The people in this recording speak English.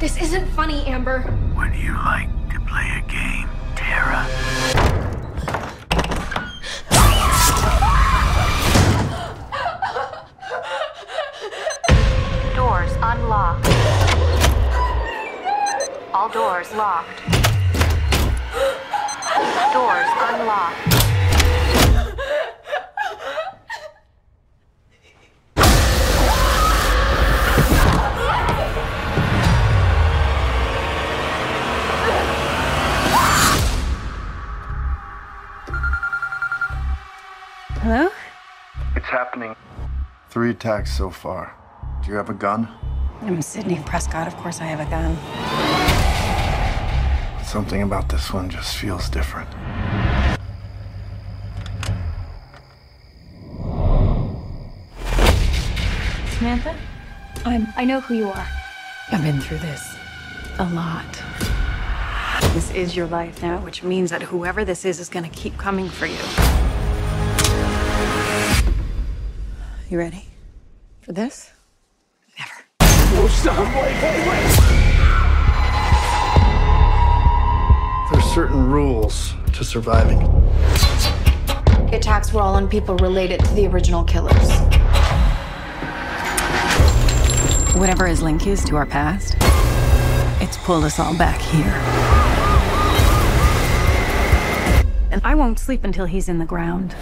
This isn't funny, Amber. Would you like to play a game, Tara? Doors unlocked. All doors locked. Doors unlocked. Hello? It's happening. Three attacks so far. Do you have a gun? I'm Sidney Prescott. Of course, I have a gun. Something about this one just feels different. Samantha? I'm. I know who you are. I've been through this a lot. This is your life now, which means that whoever this is is going to keep coming for you. You ready for this? Never. There's certain rules to surviving. The attacks were all on people related to the original killers. Whatever his link is to our past, it's pulled us all back here. And I won't sleep until he's in the ground.